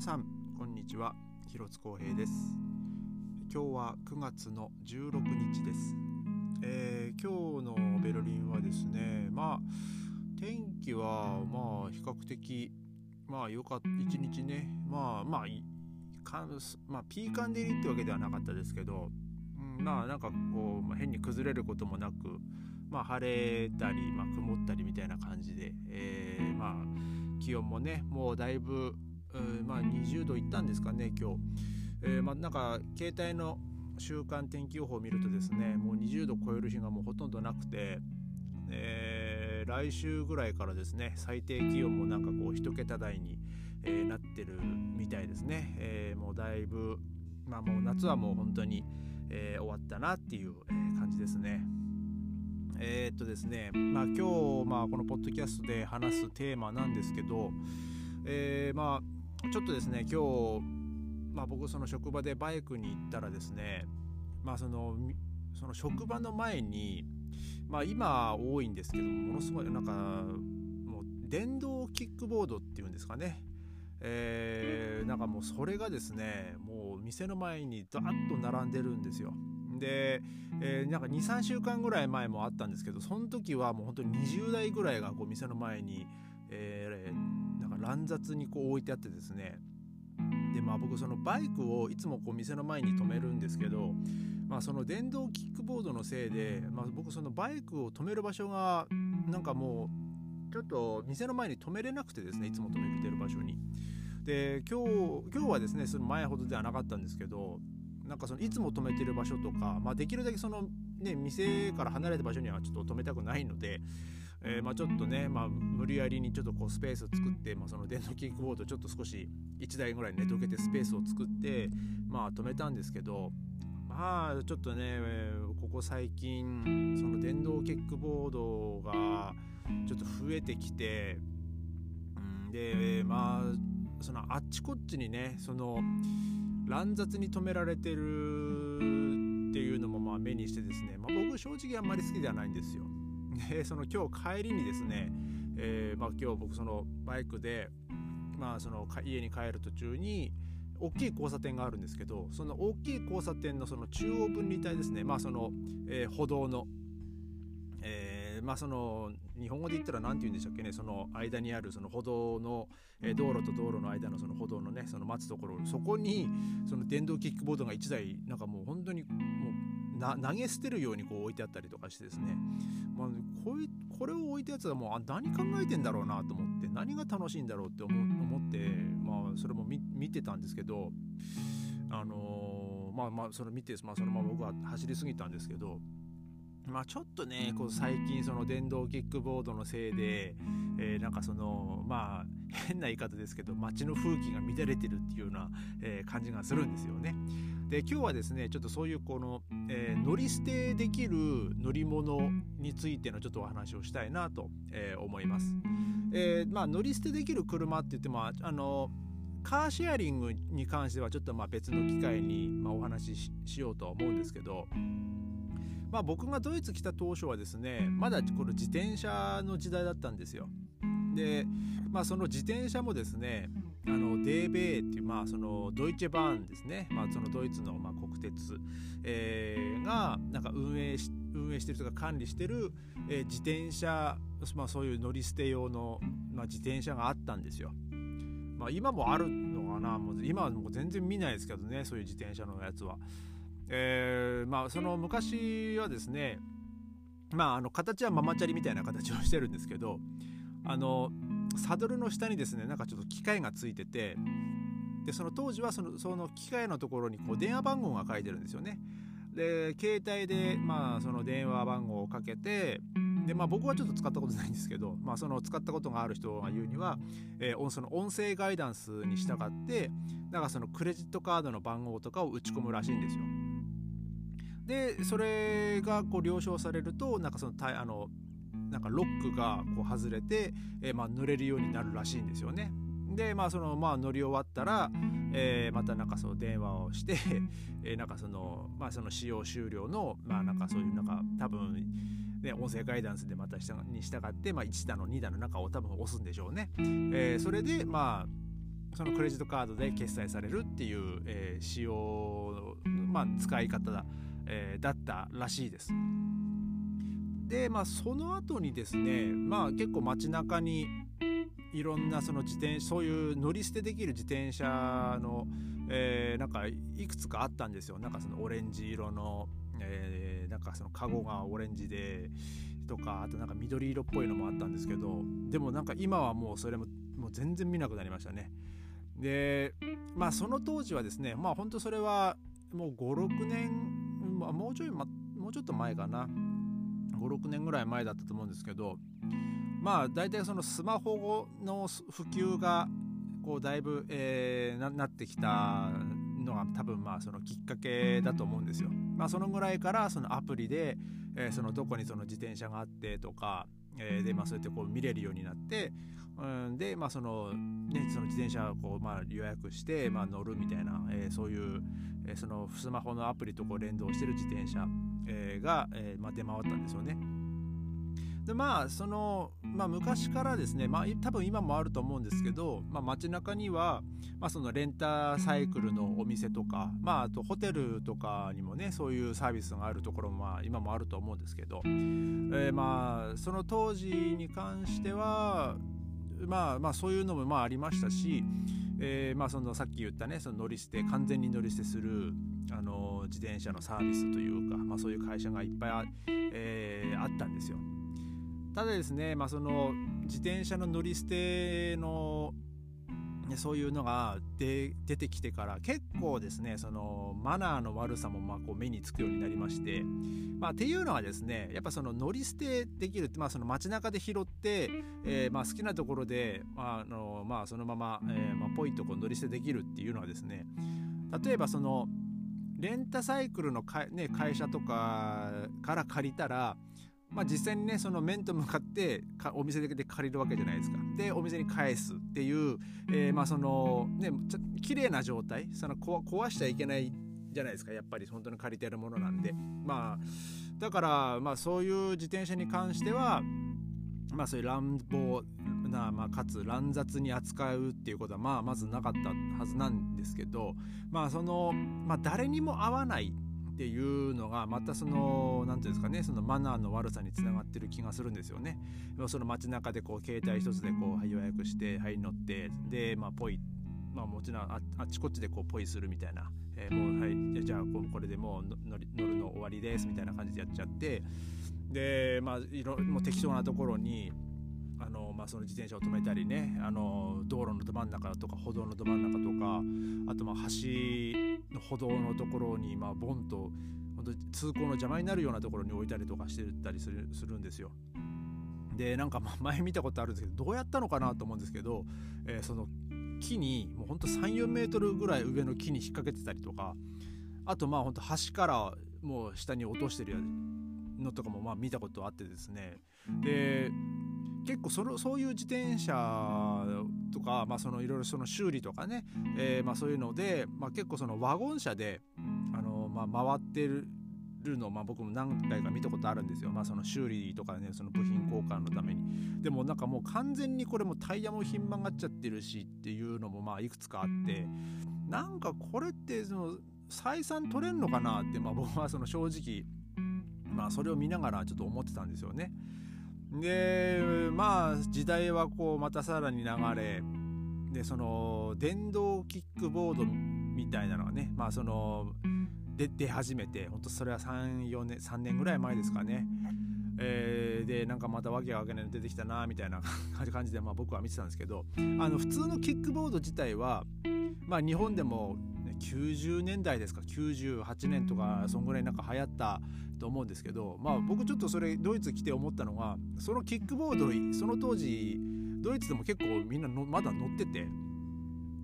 さんこんにちは。広津光平です。今日は9月の16日です、えー、今日のベルリンはですねまあ天気はまあ比較的まあ良かった一日ねまあまあかんまあ、ピーカンデリってわけではなかったですけど、うん、まあなんかこう、まあ、変に崩れることもなくまあ晴れたり、まあ、曇ったりみたいな感じで、えー、まあ気温もねもうだいぶまあ、20度いったんですかね今日、えー、まあ、なんか携帯の週間天気予報を見るとですねもう20度超える日がもうほとんどなくて、えー、来週ぐらいからですね最低気温もなんかこう1桁台に、えー、なってるみたいですね、えもうだいぶまあもう夏はもう本当に、え終わったなっていう感じですね。えー、っとですね、まあ、今日、まあ、このポッドキャストで話すテーマなんですけど、えー、まあちょっとですね今日、まあ、僕その職場でバイクに行ったらですねまあそのその職場の前にまあ今多いんですけどものすごいなんかもう電動キックボードっていうんですかね。えー、なんかもうそれがですねもう店の前にダーッと並んでるんですよ。で、えー、なんか23週間ぐらい前もあったんですけどその時はもう本当に20代ぐらいがこう店の前に、えー、乱雑にこう置いてあってですねでまあ僕そのバイクをいつもこう店の前に止めるんですけど、まあ、その電動キックボードのせいで、まあ、僕そのバイクを止める場所がなんかもうちょっと店の前に止めれなくてですねいつも止めてる場所に。で今日今日はですねその前ほどではなかったんですけどなんかそのいつも止めてる場所とか、まあ、できるだけそのね店から離れた場所にはちょっと止めたくないのでえー、まあ、ちょっとね、まあ、無理やりにちょっとこうスペースを作って、まあ、その電動キックボードちょっと少し1台ぐらい寝とけてスペースを作って、まあ、止めたんですけどまあちょっとねここ最近その電動キックボードがちょっと増えてきて、うん、でまあそのあっちこっちにねその乱雑に止められてるっていうのもまあ目にしてですね、まあ、僕正直あんまり好きではないんですよ。でその今日帰りにですね、えー、まあ、今日僕そのバイクで、まあ、その家に帰る途中に大きい交差点があるんですけどその大きい交差点のその中央分離帯ですね、まあそのえー、歩道の、えー、まあ、その日本語で言ったら何て言うんでしたっけね。その間にあるその歩道の、えー、道路と道路の間のその歩道のねその待つところ。そこにその電動キックボードが1台なんかもう本当にもう投げ捨てるようにこう置いてあったりとかしてですねまあ、こういこれを置いたやつはもうあ何考えてんだろうなと思って何が楽しいんだろうって思思って、まあ、それも見てたんですけどあのー、まあまあそれ見て、まあ、そのまま僕は走りすぎたんですけどまあ、ちょっとねこう最近その電動キックボードのせいで、えー、なんかそのまあ変な言い方ですけど街の風紀が乱れてるっていうような、えー、感じがするんですよね。で今日はですねちょっとそういうこの、えー、乗り捨てできる乗り物についてのちょっとお話をしたいなと、え思います。えまあ、乗り捨てできる車って言ってもあのカーシェアリングに関してはちょっとまあ別の機会にまお話ししようとは思うんですけどまあ、僕がドイツ来た当初はですねまだこの自転車の時代だったんですよ。で、まあ、その自転車もですねあの DB っていう、まあ、そのドイツバーンですね、まあ、そのドイツのまあ国鉄、えー、がなんか運営し運営してるとか管理してる、えー、自転車、まあ、そういう乗り捨て用の、まあ、自転車があったんですよ。まあ、今もあるのかなもう今はもう全然見ないですけどねそういう自転車のやつは。えー、まあその昔はですねまああの形はママチャリみたいな形をしてるんですけどあのサドルの下にですねなんかちょっと機械がついててでその当時はそのその機械のところにこう電話番号が書いてるんですよね。で携帯でまあその電話番号をかけてでまあ僕はちょっと使ったことないんですけど、まあ、その使ったことがある人が言うには、えー、その音声ガイダンスに従ってだからそのクレジットカードの番号とかを打ち込むらしいんですよ。でそれがこう了承されるとなんかそのあのなんかロックがこう外れて、えー、まあ乗れるようになるらしいんですよね。でまあそのまあ乗り終わったら、えー、またなんかその電話をして、えー、なんかそのまあその使用終了のまあなんかそういうなんか多分ね、音声ガイダンスでまたに従って、まあ、1だの2だの中を多分押すんでしょうね。えー、それで、まあそのクレジットカードで決済されるっていう、えー、仕様、まあ、使い方だ,、えー、だったらしいです。でまあその後にですねまあ結構街中にいろんなその自転そういう乗り捨てできる自転車の、えー、なんかいくつかあったんですよ。なんかそのオレンジ色の、えー、なんかそのカゴがオレンジでとかあとなんか緑色っぽいのもあったんですけどでもなんか今はもうそれももう全然見なくなりましたね。でまあその当時はですねまあ本当それはもう56年、まあ、もうちょい、ま、もうちょっと前かな。56年ぐらい前だったと思うんですけどまあ大体そのスマホの普及がこうだいぶ、えー、なってきたのが多分まあそのきっかけだと思うんですよ。まあ、そのぐらいからそのアプリで、えー、そのどこにその自転車があってとか、えー、でまあそうやってこう見れるようになって、うん、でまあそのねその自転車をこうまあ予約してまあ乗るみたいな、えー、そういう、えー、そのスマホのアプリとこう連動してる自転車、えー、が、えーまあ、出回ったんですよね。でまあその、まあ、昔からですね、まあ、多分今もあると思うんですけど、まあ、街中には、まあ、そのレンタサイクルのお店とか、まあ、あとホテルとかにもねそういうサービスがあるところも、まあ、今もあると思うんですけど、えー、まあその当時に関してはまあまあそういうのもまあありましたし、えー、まあそのさっき言ったねその乗り捨て完全に乗り捨てするあの自転車のサービスというか、まあ、そういう会社がいっぱいあ,、えー、あったんですよ。ただですね、まあ、その自転車の乗り捨てのそういうのが出てきてから結構ですねそのマナーの悪さもまあこう目につくようになりまして、まあ、っていうのはですねやっぱその乗り捨てできるって、まあ、その街中で拾って、えー、まあ好きなところで、まああのまあ、そのまま、えー、まあポイントこう乗り捨てできるっていうのはですね例えばそのレンタサイクルのか、ね、会社とかから借りたらまあ、実際にねその面と向かってお店で借りるわけじゃないですか。でお店に返すっていう、えー、まあそのね綺麗な状態その壊しちゃいけないじゃないですか。やっぱり本当に借りてるものなんで。まあだからまあそういう自転車に関してはまあそういう乱暴な、まあ、かつ乱雑に扱うっていうことはまあまずなかったはずなんですけどまあその、まあ、誰にも合わないっていうのがまたその何て言うんですかねそのマナーの悪さにつながってる気がするんですよね。その街中でこう携帯一つでこう予約してはい乗ってでまあポイまあもちろんあっちこっちでこうポイするみたいな、えー、もうはいじゃあこれでもう乗るの終わりですみたいな感じでやっちゃってでまあいろもう適当なところにあの、まあ、その自転車を止めたりねあの道路のど真ん中とか歩道のど真ん中とかあとまあ橋の歩道のところにまあボンと本当通行の邪魔になるようなところに置いたりとかしてたりするするんですよ。でなんか前見たことあるんですけどどうやったのかなと思うんですけど、えー、その木にもうほんと34メートルぐらい上の木に引っ掛けてたりとかあとまあほんと橋からもう下に落としてるのとかもまあ見たことあってですねで結構そのそういう自転車とか、いろいろ修理とかね、えー、まあそういうので、まあ、結構そのワゴン車で、あのまあ、回ってるのを、まあ、僕も何回か見たことあるんですよ、まあ、その修理とかねその部品交換のために。でもなんかもう完全にこれもタイヤもひん曲がっちゃってるしっていうのもまあいくつかあって。なんかこれってその採算取れんのかなって、まあ、僕はその正直まあそれを見ながらちょっと思ってたんですよね。でまあ時代はこうまたさらに流れでその電動キックボードみたいなのがねまあその出出始めて本当それは34年3年ぐらい前ですかね。えー、でなんかまたわけわけないの出てきたなみたいな 感じで、まあ、僕は見てたんですけどあの普通のキックボード自体は、まあ、日本でも90年代ですか98年とかそんぐらいなんか流行ったと思うんですけどまあ僕ちょっとそれドイツ来て思ったのがそのキックボードその当時ドイツでも結構みんなのまだ乗ってて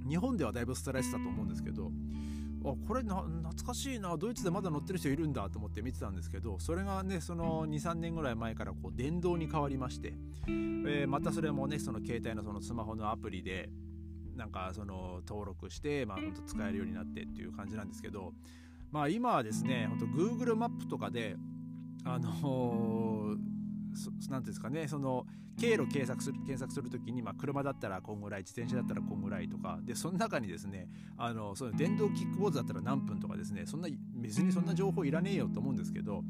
日本ではだいぶ廃れてたと思うんですけどあこれな懐かしいなドイツでまだ乗ってる人いるんだと思って見てたんですけどそれがねその23年ぐらい前からこう電動に変わりまして、えー、またそれもねその携帯のそのスマホのアプリでなんかその登録して、まあ、本当使えるようになってっていう感じなんですけど、まあ、今はですね本当 Google マップとかで、あのー、何ですかねその経路検索する検索する時に、まあ、車だったらこんぐらい自転車だったらこんぐらいとかでその中にですねあのその電動キックボードだったら何分とかですねそんな別にそんな情報いらねえよと思うんですけど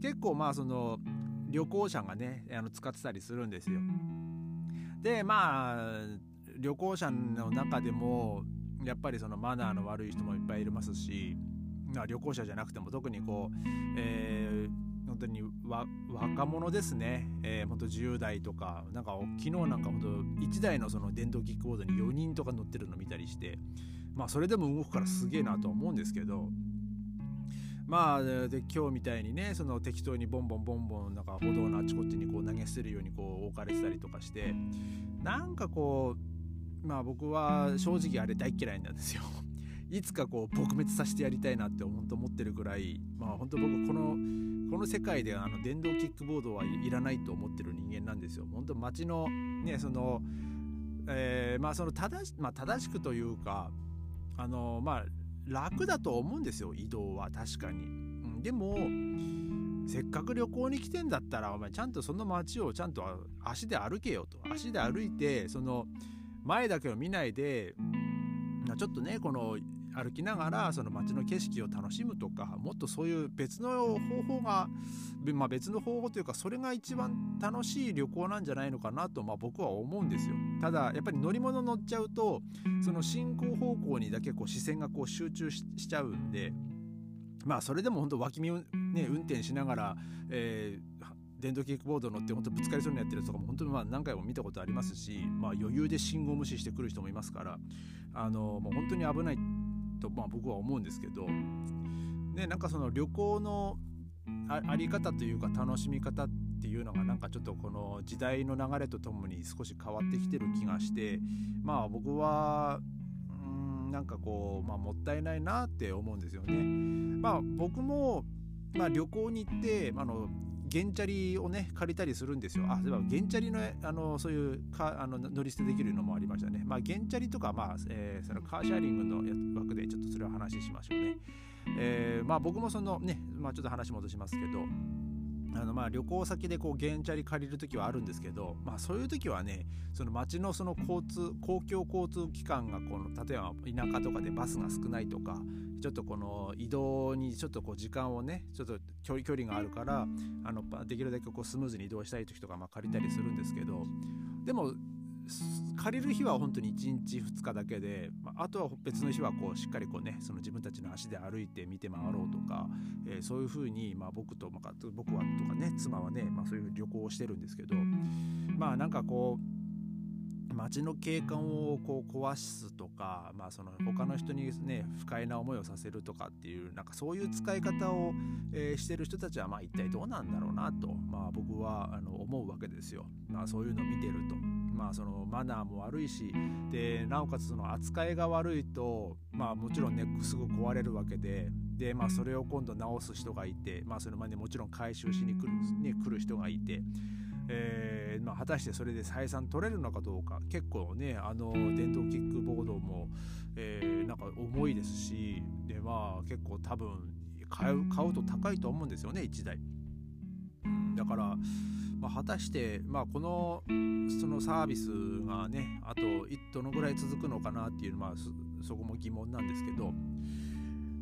結構まあその旅行者がねあの使ってたりするんですよ。でまあ旅行者の中でもやっぱりそのマナーの悪い人もいっぱいいますし、まあ、旅行者じゃなくても特にこう、えー、本当に若者ですね、えー、本当10代とかなんか昨日なんか本当1台のその電動キックボードに4人とか乗ってるの見たりしてまあそれでも動くからすげえなと思うんですけどまあで今日みたいにねその適当にボンボンボンボンなんか歩道のあちこちにこう投げ捨てるようにこう置かれてたりとかしてなんかこうまあ僕は正直あれ大嫌いなんですよ。いつかこう撲滅させてやりたいなって本当思ってるぐらいまあ本当僕このこの世界であの電動キックボードはいらないと思ってる人間なんですよ。本当街のねその、えー、まあその正し,、まあ、正しくというかあのまあ楽だと思うんですよ移動は確かに、うん、でもせっかく旅行に来てんだったらお前ちゃんとその街をちゃんと足で歩けよと足で歩いてその前だけを見ないでちょっとねこの歩きながらその街の景色を楽しむとかもっとそういう別の方法が、まあ、別の方法というかそれが一番楽しい旅行なんじゃないのかなと、まあ、僕は思うんですよ。ただやっぱり乗り物乗っちゃうとその進行方向にだけこう視線がこう集中しちゃうんでまあそれでも本当脇見ね運転しながら、えー電動キックボード乗って本当ぶつかりそうになってるやつとかも本当にまあ何回も見たことありますし、まあ、余裕で信号無視してくる人もいますからあのもう本当に危ないと、まあ、僕は思うんですけど、ね、なんかその旅行のあり方というか楽しみ方っていうのがなんかちょっとこの時代の流れとともに少し変わってきてる気がしてまあ僕はうんなんかこう、まあ、もったいないなって思うんですよね。まあ僕もまあ、旅行に行ってあの原チャリをね借りたりするんですよ。あ、そういえば原チャリのあのそういうかあの乗り捨てできるのもありましたね。まあ原チャリとかまあ、えー、そのカーシェアリングの枠でちょっとそれを話しましょうね。えー、まあ僕もそのね、まあちょっと話戻しますけど。あのまあ旅行先でこう原チャリ借りる時はあるんですけど、まあ、そういう時はねその街のその交通公共交通機関がこの例えば田舎とかでバスが少ないとかちょっとこの移動にちょっとこう時間をねちょっと距離距離があるからあのできるだけこうスムーズに移動したい時とかまあ借りたりするんですけどでも借りる日は本当に1日2日だけで、まあ、あとは別の日はこうしっかりこうねその自分たちの足で歩いて見て回ろうとか、えー、そういうふうに、まあ、僕と、まあ、僕はとかね妻はね、まあ、そういう旅行をしてるんですけどまあなんかこう街の景観をこう壊すとか、まあ、その他の人にね不快な思いをさせるとかっていうなんかそういう使い方を、えー、してる人たちはまあ一体どうなんだろうなと、まあ、僕はあの思うわけですよ。まあ、そういうのを見てると。まあ、そのマナーも悪いしでなおかつその扱いが悪いと、まあ、もちろんねすぐ壊れるわけでで、まあ、それを今度直す人がいて、まあ、それまでもちろん回収しに来る,、ね、来る人がいて。えーまあ、果たしてそれで採算取れるのかどうか結構ねあの電動キックボードも、えー、なんか重いですしで、まあ、結構多分買う買うと高いと思うんですよね1台。だから、まあ、果たして、まあ、このそのサービスがねあとどのぐらい続くのかなっていうのは、まあ、そこも疑問なんですけど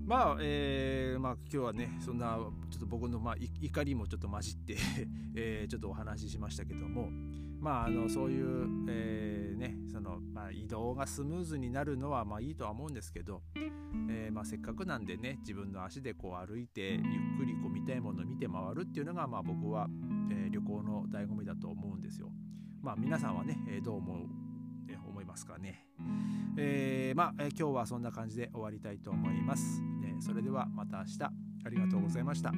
まあ、えー、まあ今日はねそんなちょっと僕の、まあ、怒りもちょっと混じって えー、ちょっとお話ししましたけどもまああのそういう、えー、ねその、まあ、移動がスムーズになるのはまあいいとは思うんですけど、えーまあ、せっかくなんでね自分の足でこう歩いてゆっくりこう見たいものを見て回るっていうのがまあ僕は、えー、旅行の醍醐味だと思うんですよ。まあ皆さんはね、えー、どう思う思いますかね。えー、まあ、えー、今日はそんな感じで終わりたいと思います。それではまた明日ありがとうございました。